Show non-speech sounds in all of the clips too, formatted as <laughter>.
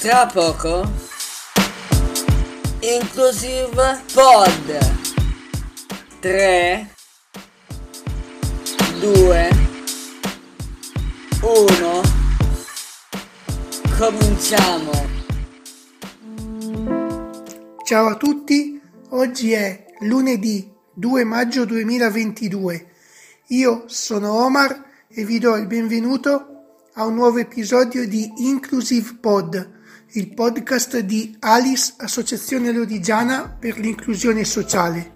Tra poco Inclusive Pod. 3 2 1 Cominciamo. Ciao a tutti, oggi è lunedì 2 maggio 2022. Io sono Omar e vi do il benvenuto a un nuovo episodio di Inclusive Pod, il podcast di Alice, Associazione Lodigiana per l'inclusione sociale.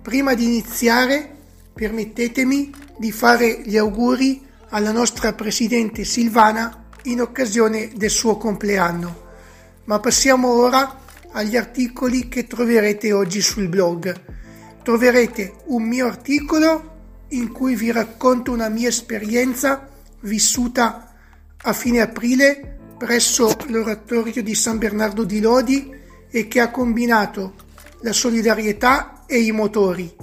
Prima di iniziare, permettetemi di fare gli auguri alla nostra presidente Silvana in occasione del suo compleanno. Ma passiamo ora agli articoli che troverete oggi sul blog. Troverete un mio articolo in cui vi racconto una mia esperienza vissuta a fine aprile presso l'oratorio di San Bernardo di Lodi e che ha combinato la solidarietà e i motori.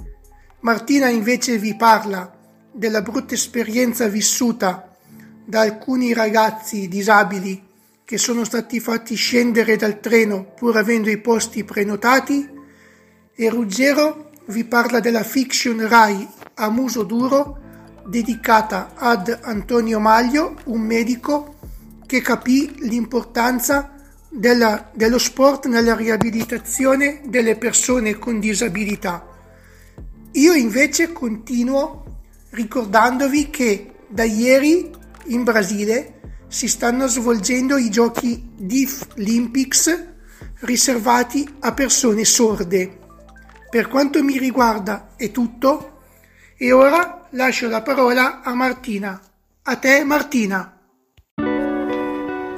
Martina invece vi parla della brutta esperienza vissuta da alcuni ragazzi disabili che sono stati fatti scendere dal treno pur avendo i posti prenotati e Ruggero vi parla della fiction Rai a muso duro dedicata ad Antonio Maglio, un medico che capì l'importanza della, dello sport nella riabilitazione delle persone con disabilità. Io invece continuo ricordandovi che da ieri in Brasile si stanno svolgendo i giochi Deaf Olympics riservati a persone sorde. Per quanto mi riguarda è tutto e ora lascio la parola a Martina. A te Martina.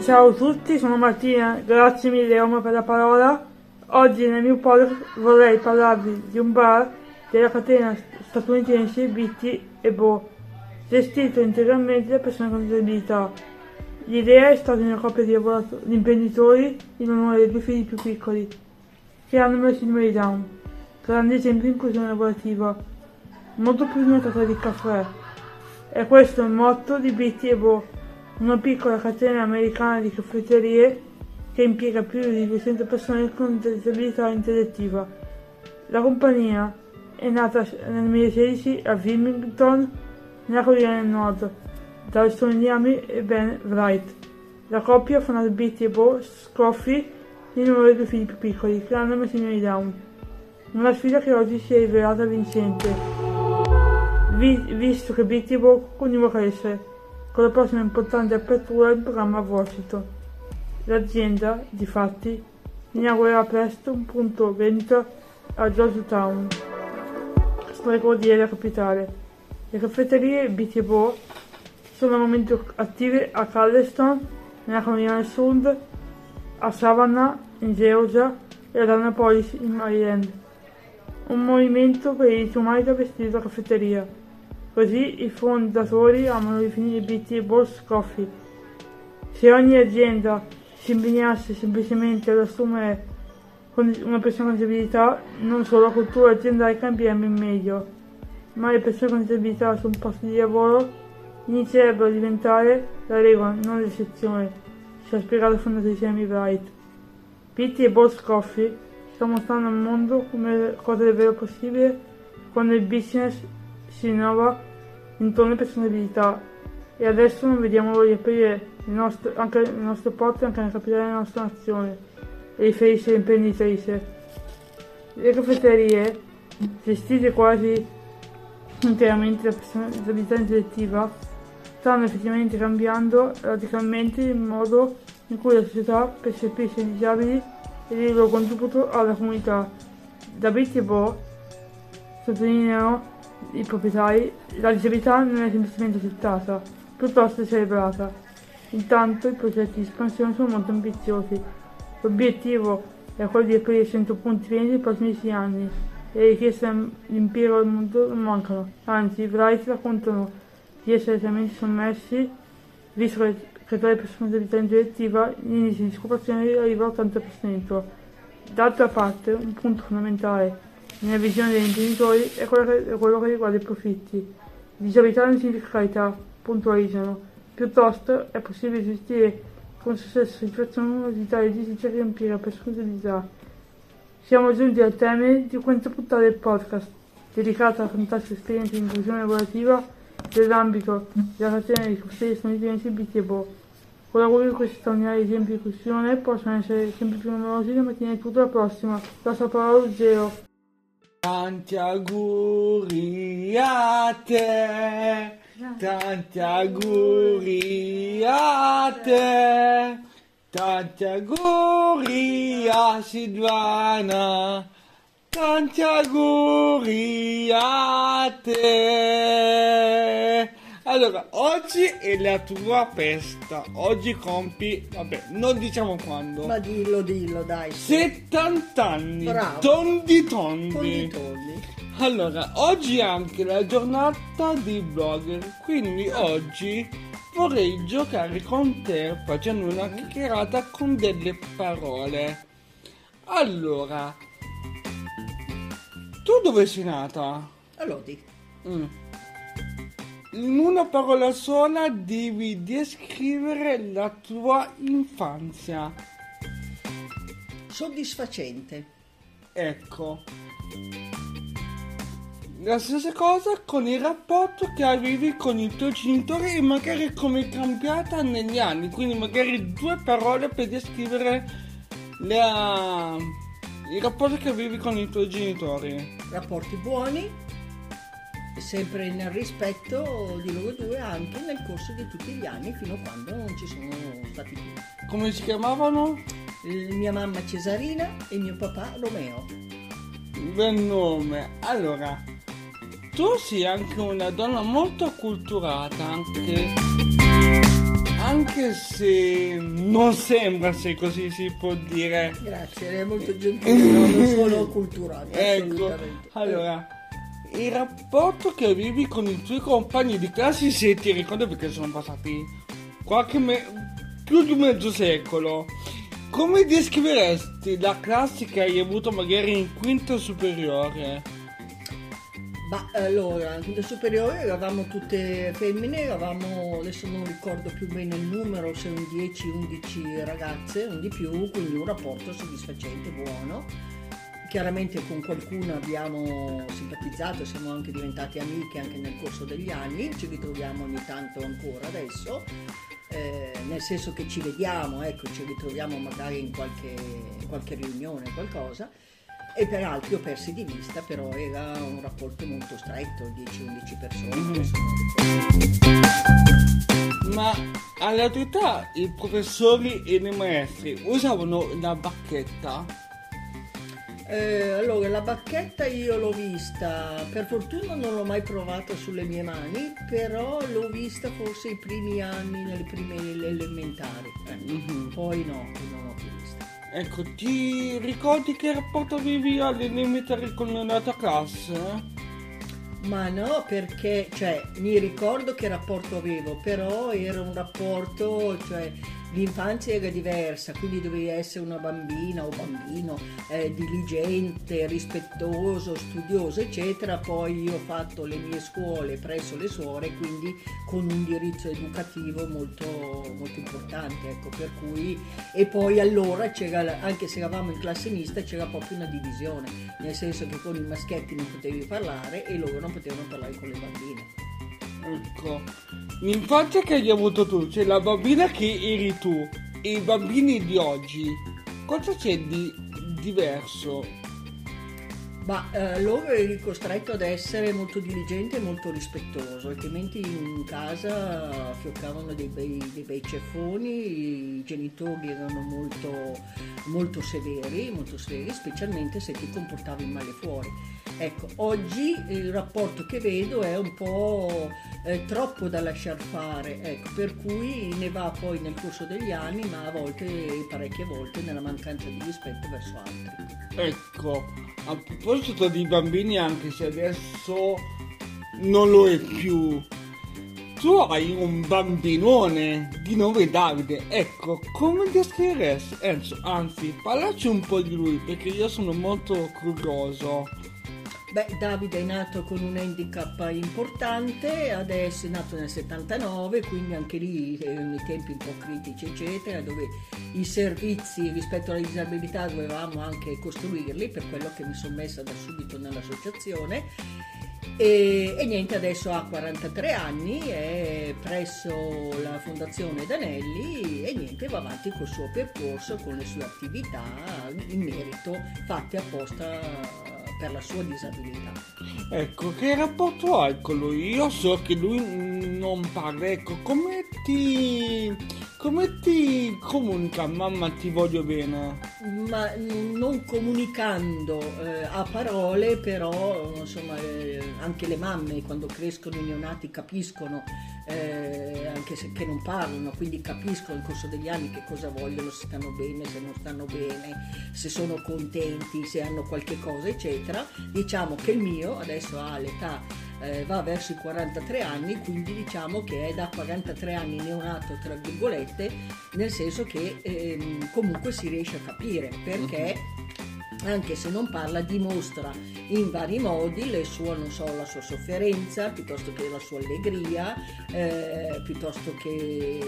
Ciao a tutti, sono Martina, grazie mille Oma per la parola. Oggi nel mio podcast vorrei parlarvi di un bar della catena statunitense BT e Bo, gestito integralmente da persone con disabilità. L'idea è stata una coppia di, di imprenditori in onore dei due figli più piccoli, che hanno messo numeri down grande esempio di inclusione lavorativa, molto più notata di caffè. E questo è il motto di Betty Bo, una piccola catena americana di caffetterie che impiega più di 200 persone con disabilità intellettiva. La compagnia è nata nel 2016 a Wilmington, nella Carolina del Nord, da Stone Amy e Ben Wright. La coppia ha fondato Betty e Bo Scoffy il numero dei due figli più piccoli, che hanno messo in down. Una sfida che oggi si è rivelata vincente, visto che Bittibo continua a crescere, con la prossima importante apertura del programma Washington. L'azienda, di fatti, inaugurerà presto un punto vendita a Georgetown, storico della capitale. Le caffetterie BTBO sono al momento attive a Charleston, nella Carolina del Sud, a Savannah, in Georgia, e ad Annapolis, in Maryland un movimento per i umani da vestire da caffetteria. Così i fondatori amano definire BT Boss Coffee. Se ogni azienda si impegnasse semplicemente ad assumere una persona con disabilità, non solo la cultura aziendale cambierebbe in meglio, ma le persone con disabilità su un posto di lavoro inizierebbero a diventare la regola, non l'eccezione, ci ha spiegato la fondatrice Amy Wright. BT e Boss Coffee sta mostrando al mondo come cosa davvero possibile quando il business rinnova intorno alle personalità e adesso non vediamo di aprire nostre, anche le nostre porte anche nella capitale della nostra nazione e riferisce all'imprenditrice. Le caffetterie, gestite quasi interamente da disabilità intellettiva, stanno effettivamente cambiando radicalmente il modo in cui la società percepisce i disabili e il loro contributo alla comunità. Da Betty Bo sottolineano i proprietari, la disabilità non è semplicemente accettata, piuttosto celebrata. Intanto i progetti di espansione sono molto ambiziosi. L'obiettivo è quello di aprire 100 punti vendita nei prossimi 6 anni e le richieste all'impiego del mondo non mancano. Anzi, i Bright raccontano di essere talmente sommersi, visto che che tra le persone con disabilità intellettiva l'indice di disoccupazione arriva all'80%. D'altra parte, un punto fondamentale nella visione degli imprenditori è quello che, è quello che riguarda i profitti. Disabilità non significa carità, puntualizzano. Piuttosto è possibile gestire con stesso si facciano di tale dice riempire per scusabilità. Siamo giunti al termine di questa puntata del podcast, dedicata alla fantastica esperienza di inclusione lavorativa nell'ambito della catena di consigli statunitensi BTBO. Con l'augurio che questi straordinari esempi di inclusione possano essere sempre più numerosi la mattina di tutta la prossima. La sua parola Ruggero. Tanti auguri a te, tanti auguri a te, tanti auguri a Silvana, tanti auguri a te. Allora, oggi è la tua festa, oggi compi, vabbè, non diciamo quando. Ma dillo, dillo, dai. su. 70 anni, Bravo. tondi tondi. Tondi, tondi. Allora, oggi è anche la giornata dei blogger, quindi oggi vorrei giocare con te facendo una chiacchierata con delle parole. Allora, tu dove sei nata? A Lodi. Mm. In una parola sola devi descrivere la tua infanzia. Soddisfacente. Ecco. La stessa cosa con il rapporto che avevi con i tuoi genitori e magari come è cambiata negli anni, quindi magari due parole per descrivere la- il rapporto che avevi con i tuoi genitori. Rapporti buoni, sempre nel rispetto di loro due anche nel corso di tutti gli anni fino a quando non ci sono stati più. Come si chiamavano? Il- mia mamma Cesarina e mio papà Romeo. Bel nome. Allora, tu sei anche una donna molto acculturata, anche, anche se non sembra se così si può dire. Grazie, è molto gentile, no, non sono culturata. <laughs> Ecco, assolutamente. allora, il rapporto che avevi con i tuoi compagni di classe, se ti ricordi perché sono passati qualche me- più di mezzo secolo, come descriveresti la classe che hai avuto magari in quinta superiore? Ma allora, in quinta superiore eravamo tutte femmine, eravamo, adesso non ricordo più bene il numero, se un 10-11 ragazze, un di più, quindi un rapporto soddisfacente, buono. Chiaramente con qualcuno abbiamo simpatizzato, siamo anche diventate amiche anche nel corso degli anni, ci ritroviamo ogni tanto ancora adesso, eh, nel senso che ci vediamo, ecco, ci ritroviamo magari in qualche, qualche riunione, qualcosa. E per altri ho persi di vista, però era un rapporto molto stretto, 10-11 persone. Mhm. ricordo. Ma alla tua età i professori e i maestri usavano la bacchetta? Eh, allora, la bacchetta io l'ho vista, per fortuna non l'ho mai provata sulle mie mani, però l'ho vista forse i primi anni, nelle prime elementari. eh. Mhm. Poi no, non l'ho più vista. Ecco, ti ricordi che rapporto avevi alle elementari con la tua classe? Ma no, perché, cioè, mi ricordo che rapporto avevo, però era un rapporto, cioè, l'infanzia era diversa, quindi dovevi essere una bambina o bambino eh, diligente, rispettoso, studioso, eccetera. Poi io ho fatto le mie scuole presso le suore, quindi con un indirizzo educativo molto, molto importante, ecco, per cui... E poi allora c'era, anche se eravamo in classe mista, c'era proprio una divisione, nel senso che con i maschietti non potevi parlare e loro non potevano parlare con le bambine. Ecco, l'infanzia che hai avuto tu, cioè la bambina che eri tu e i bambini di oggi, cosa c'è di diverso? Ma eh, loro eri costretto ad essere molto diligente e molto rispettoso, altrimenti in casa fioccavano dei bei, dei bei ceffoni, i genitori erano molto, molto severi, molto severi, specialmente se ti comportavi male fuori. Ecco, oggi il rapporto che vedo è un po' eh, troppo da lasciar fare, ecco, per cui ne va poi nel corso degli anni, ma a volte, parecchie volte, nella mancanza di rispetto verso altri. Ecco, a proposito di bambini, anche se adesso non lo è più, tu hai un bambinone di nome Davide, ecco, come descriveresti? Enzo, anzi, parlaci un po' di lui perché io sono molto curioso. Beh, Davide è nato con un handicap importante, adesso è nato nel 79, quindi anche lì erano i tempi un po' critici, eccetera, dove i servizi rispetto alla disabilità dovevamo anche costruirli, per quello che mi sono messa da subito nell'associazione. E, e, niente, adesso ha 43 anni, è presso la Fondazione Danelli e niente, va avanti col suo percorso, con le sue attività in merito fatte apposta per la sua disabilità. Ecco, che rapporto hai con lui? Io so che lui non parla, ecco, come ti, come ti comunica mamma ti voglio bene? Ma non comunicando eh, a parole, però insomma eh, anche le mamme quando crescono i neonati capiscono eh, anche se non parlano, quindi capiscono nel corso degli anni che cosa vogliono, se stanno bene, se non stanno bene, se sono contenti, se hanno qualche cosa, eccetera. Diciamo che il mio adesso ha l'età eh, va verso i 43 anni, quindi diciamo che è da 43 anni neonato, tra virgolette, nel senso che ehm, comunque si riesce a capire perché. Mm-hmm anche se non parla, dimostra in vari modi le sue, so, la sua sofferenza, piuttosto che la sua allegria, eh, piuttosto che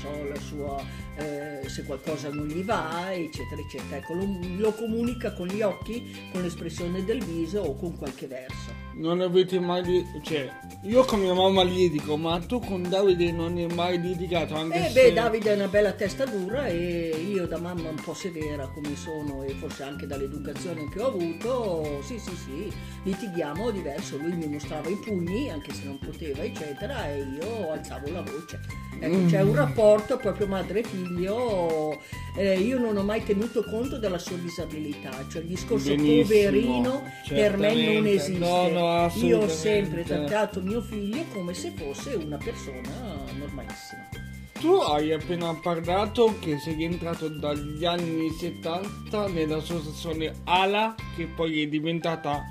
so, la sua, eh, se qualcosa non gli va, eccetera, eccetera. Ecco, lo, lo comunica con gli occhi, con l'espressione del viso o con qualche verso non avete mai litigato? Cioè, io con mia mamma litigo, ma tu con Davide non hai mai litigato? Anche eh se... beh, Davide è una bella testa dura e io da mamma un po' severa come sono e forse anche dall'educazione che ho avuto, sì sì sì, litighiamo diverso, lui mi mostrava i pugni anche se non poteva eccetera e io alzavo la voce. Ecco, mm. c'è un rapporto proprio madre-figlio, eh, io non ho mai tenuto conto della sua disabilità, cioè il discorso Benissimo, poverino per me non esiste. No, no, io ho sempre trattato mio figlio come se fosse una persona normalissima. Tu hai appena parlato che sei entrato dagli anni 70 nell'associazione ALA, che poi è diventata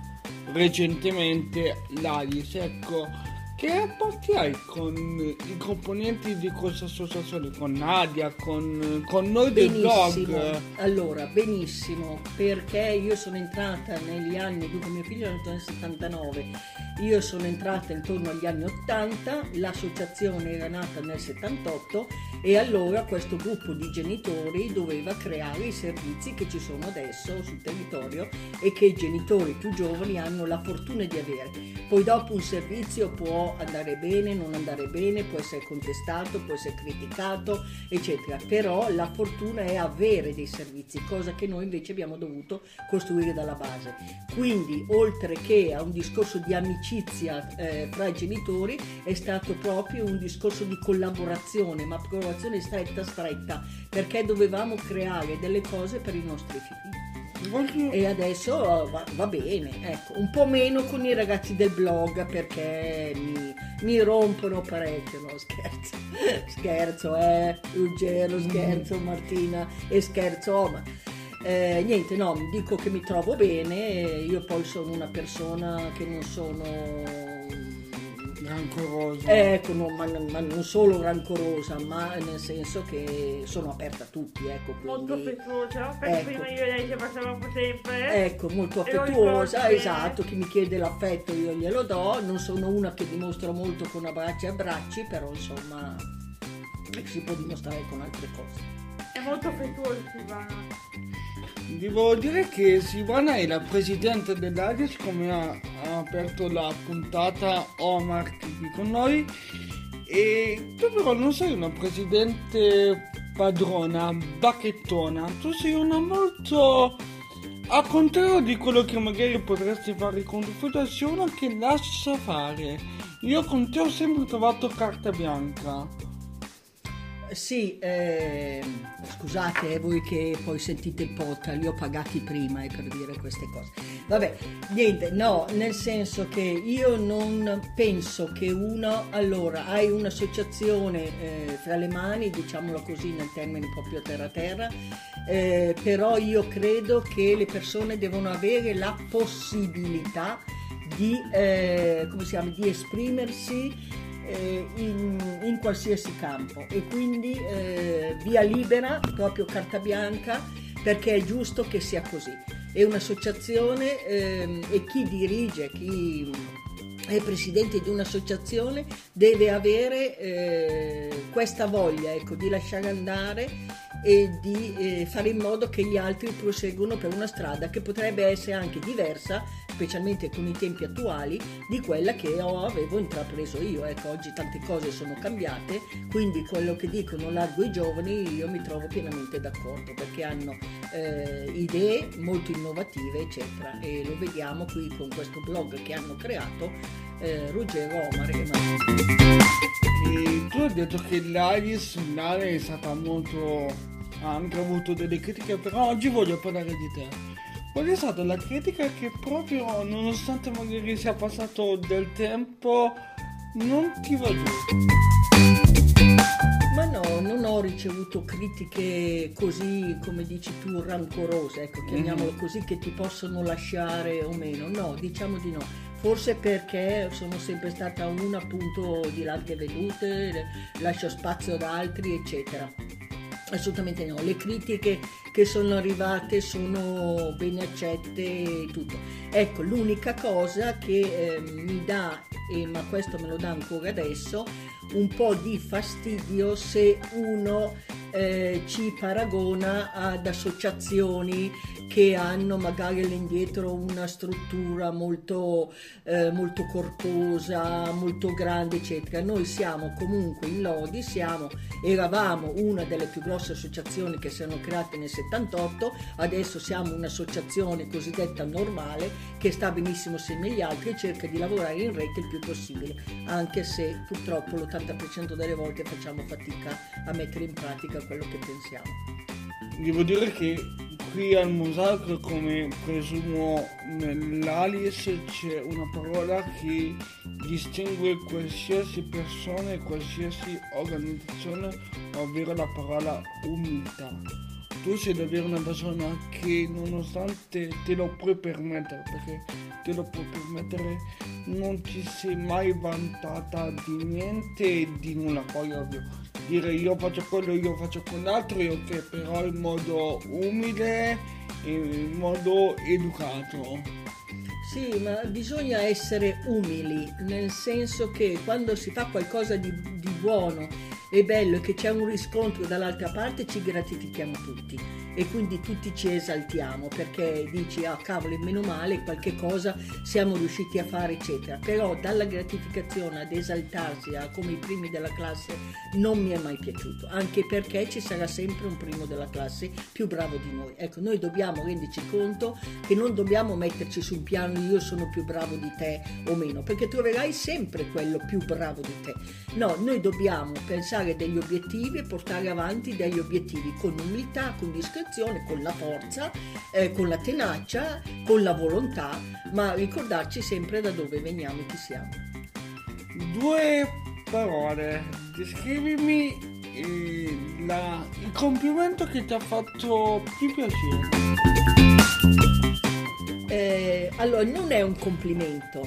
recentemente l'ALIS. Ecco, che rapporti hai con i componenti di questa associazione, con Nadia, con, con noi del blog? Allora, benissimo, perché io sono entrata negli anni, dunque mio figlio è nato nel 79, io sono entrata intorno agli anni 80, l'associazione era nata nel 78 e allora questo gruppo di genitori doveva creare i servizi che ci sono adesso sul territorio e che i genitori più giovani hanno la fortuna di avere. Poi dopo un servizio può andare bene, non andare bene, può essere contestato, può essere criticato, eccetera. Però la fortuna è avere dei servizi, cosa che noi invece abbiamo dovuto costruire dalla base. Quindi, oltre che a un discorso di amicizia eh, fra i genitori, è stato proprio un discorso di collaborazione, ma collaborazione stretta stretta, perché dovevamo creare delle cose per i nostri figli. E adesso va, va, bene, ecco, un po' meno con i ragazzi del blog perché mi, mi rompono parecchio, no scherzo, <laughs> scherzo, eh, Ruggero, scherzo, Martina e scherzo, ma eh, niente, no, dico che mi trovo bene, io poi sono una persona che non sono rancorosa. Ecco, no, ma, ma, non solo rancorosa, ma nel senso che sono aperta a tutti, ecco. Quindi, molto affettuosa, perché ecco, prima io e lei ci passavamo sempre. Ecco, molto affettuosa, esatto, chi mi chiede l'affetto io glielo do, non sono una che dimostra molto con abbracci e abbracci, però insomma si può dimostrare con altre cose. È molto affettuosa Silvana. Devo dire che Silvana è la presidente dell'Aris come ha, ha, aperto la puntata Omar qui con noi e tu però non sei una presidente padrona, bacchettona, tu sei una molto a contrario di quello che magari potresti fare con tu, sei una che lascia fare. Io con te ho sempre trovato carta bianca. Sì, eh, scusate eh, voi che poi sentite il podcast, li ho pagati prima eh, per dire queste cose. Vabbè, niente, no, nel senso che io non penso che uno, allora, hai un'associazione eh, fra le mani, diciamolo così nel termine proprio terra-terra, eh, però io credo che le persone devono avere la possibilità di, eh, come si chiama, di esprimersi eh, in, in, qualsiasi campo e quindi eh, via libera, proprio carta bianca, perché è giusto che sia così. è un'associazione ehm, e chi dirige, chi è presidente di un'associazione deve avere eh, questa voglia ecco, di lasciare andare e di eh, fare in modo che gli altri proseguano per una strada che potrebbe essere anche diversa, specialmente con i tempi attuali, di quella che ho, avevo intrapreso io. Ecco, oggi tante cose sono cambiate, quindi quello che dicono largo i giovani io mi trovo pienamente d'accordo perché hanno eh, idee molto innovative, eccetera. E lo vediamo qui con questo blog che hanno creato eh, Ruggero Omar e E tu hai detto che l'Alice finale è stata molto ha anche avuto delle critiche, però oggi voglio parlare di te. Qual è stata la critica che proprio, nonostante magari sia passato del tempo, non ti va giù? Ma no, non ho ricevuto critiche così, come dici tu, rancorose, ecco, chiamiamolo mm. così, che ti possono lasciare o meno. No, diciamo di no. Forse perché sono sempre stata una appunto di larghe vedute, lascio spazio ad altri, eccetera. Assolutamente no, le critiche che sono arrivate sono ben accette e tutto. Ecco, l'unica cosa che eh, mi dà, eh, ma questo me lo dà ancora adesso, un po' di fastidio se uno eh, ci paragona ad associazioni che hanno magari all'indietro una struttura molto, eh, molto corposa, molto grande, eccetera. Noi siamo comunque in Lodi, siamo, eravamo una delle più grosse associazioni che si erano create nel 78, adesso siamo un'associazione cosiddetta normale che sta benissimo assieme agli altri e cerca di lavorare in rete il più possibile, anche se purtroppo l'80% delle volte facciamo fatica a mettere in pratica quello che pensiamo. Devo dire che qui al Mosaico, come presumo nell'Alice, c'è una parola che distingue qualsiasi persona e qualsiasi organizzazione, ovvero la parola umiltà. Tu sei davvero una persona che nonostante te lo puoi permettere, perché te lo puoi permettere, non ti sei mai vantata di niente e di nulla. Poi ovvio, dire io faccio quello, io faccio quell'altro, ok, però in modo umile in modo educato. Sì, ma bisogna essere umili, nel senso che quando si fa qualcosa di, di buono e bello che c'è un riscontro dall'altra parte ci gratifichiamo tutti. E quindi tutti ci esaltiamo perché dici ah cavolo meno male qualche cosa siamo riusciti a fare eccetera. Però dalla gratificazione ad esaltarsi a come i primi della classe non mi è mai piaciuto. Anche perché ci sarà sempre un primo della classe più bravo di noi. Ecco noi dobbiamo renderci conto che non dobbiamo metterci su un piano io sono più bravo di te o meno perché troverai sempre quello più bravo di te. No noi dobbiamo pensare degli obiettivi e portare avanti degli obiettivi con umiltà con discrezione con la forza, eh, con la tenacia, con la volontà, ma ricordarci sempre da dove veniamo e chi siamo. Due parole, descrivimi eh, la, il complimento che ti ha fatto più piacere. Eh, allora, non è un complimento,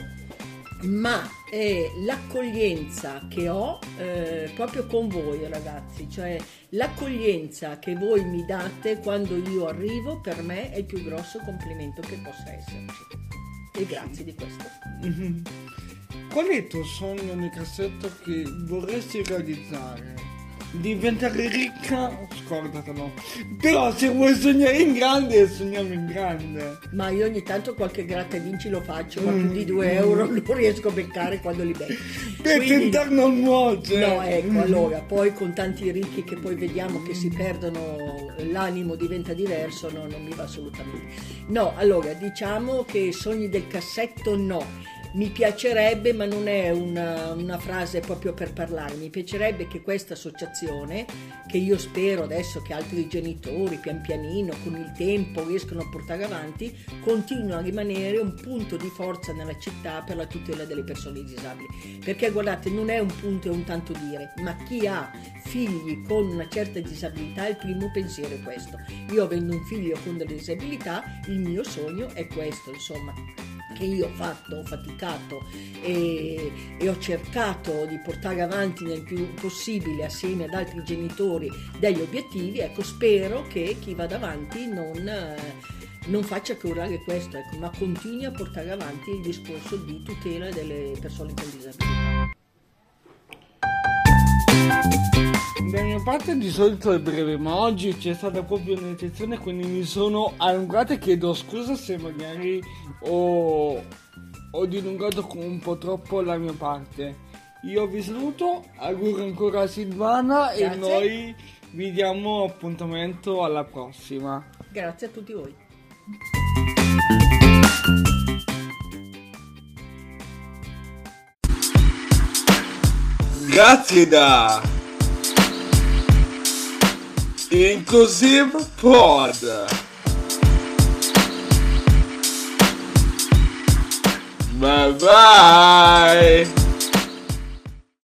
ma è l'accoglienza che ho eh, proprio con voi ragazzi, cioè l'accoglienza che voi mi date quando io arrivo per me è il più grosso complimento che possa esserci. E grazie di questo. Mm-hmm. Qual è il tuo sogno nel cassetto che vorresti realizzare? Diventare ricca, scordatelo. Però se vuoi sognare in grande, sogniamo in grande. Ma io ogni tanto qualche gratta e vinci lo faccio, ma più di 2 mm. euro non riesco a beccare quando li becco. Per Quindi, tentare non nuoce. No, ecco, allora, poi con tanti ricchi che poi vediamo che si perdono, l'animo diventa diverso, no, non mi va assolutamente. No, allora, diciamo che sogni del cassetto no mi piacerebbe, ma non è una, una, frase proprio per parlare, mi piacerebbe che questa associazione, che io spero adesso che altri genitori pian pianino con il tempo riescono a portare avanti, continui a rimanere un punto di forza nella città per la tutela delle persone disabili. Perché guardate, non è un punto e un tanto dire, ma chi ha figli con una certa disabilità, il primo pensiero è questo. Io avendo un figlio con delle disabilità, il mio sogno è questo, insomma che io ho fatto, ho faticato e, e, ho cercato di portare avanti nel più possibile assieme ad altri genitori degli obiettivi, ecco spero che chi va davanti non, non faccia che urlare questo, ecco, ma continui a portare avanti il discorso di tutela delle persone con disabilità. Da mia parte di solito è breve, ma oggi c'è stata proprio un'eccezione, quindi mi sono allungato e chiedo scusa se magari ho, ho dilungato un po' troppo la mia parte. Io vi saluto, auguro ancora a Silvana e Grazie. noi vi diamo appuntamento alla prossima. Grazie a tutti voi. Grazie da Inclusive Pod. Bye bye.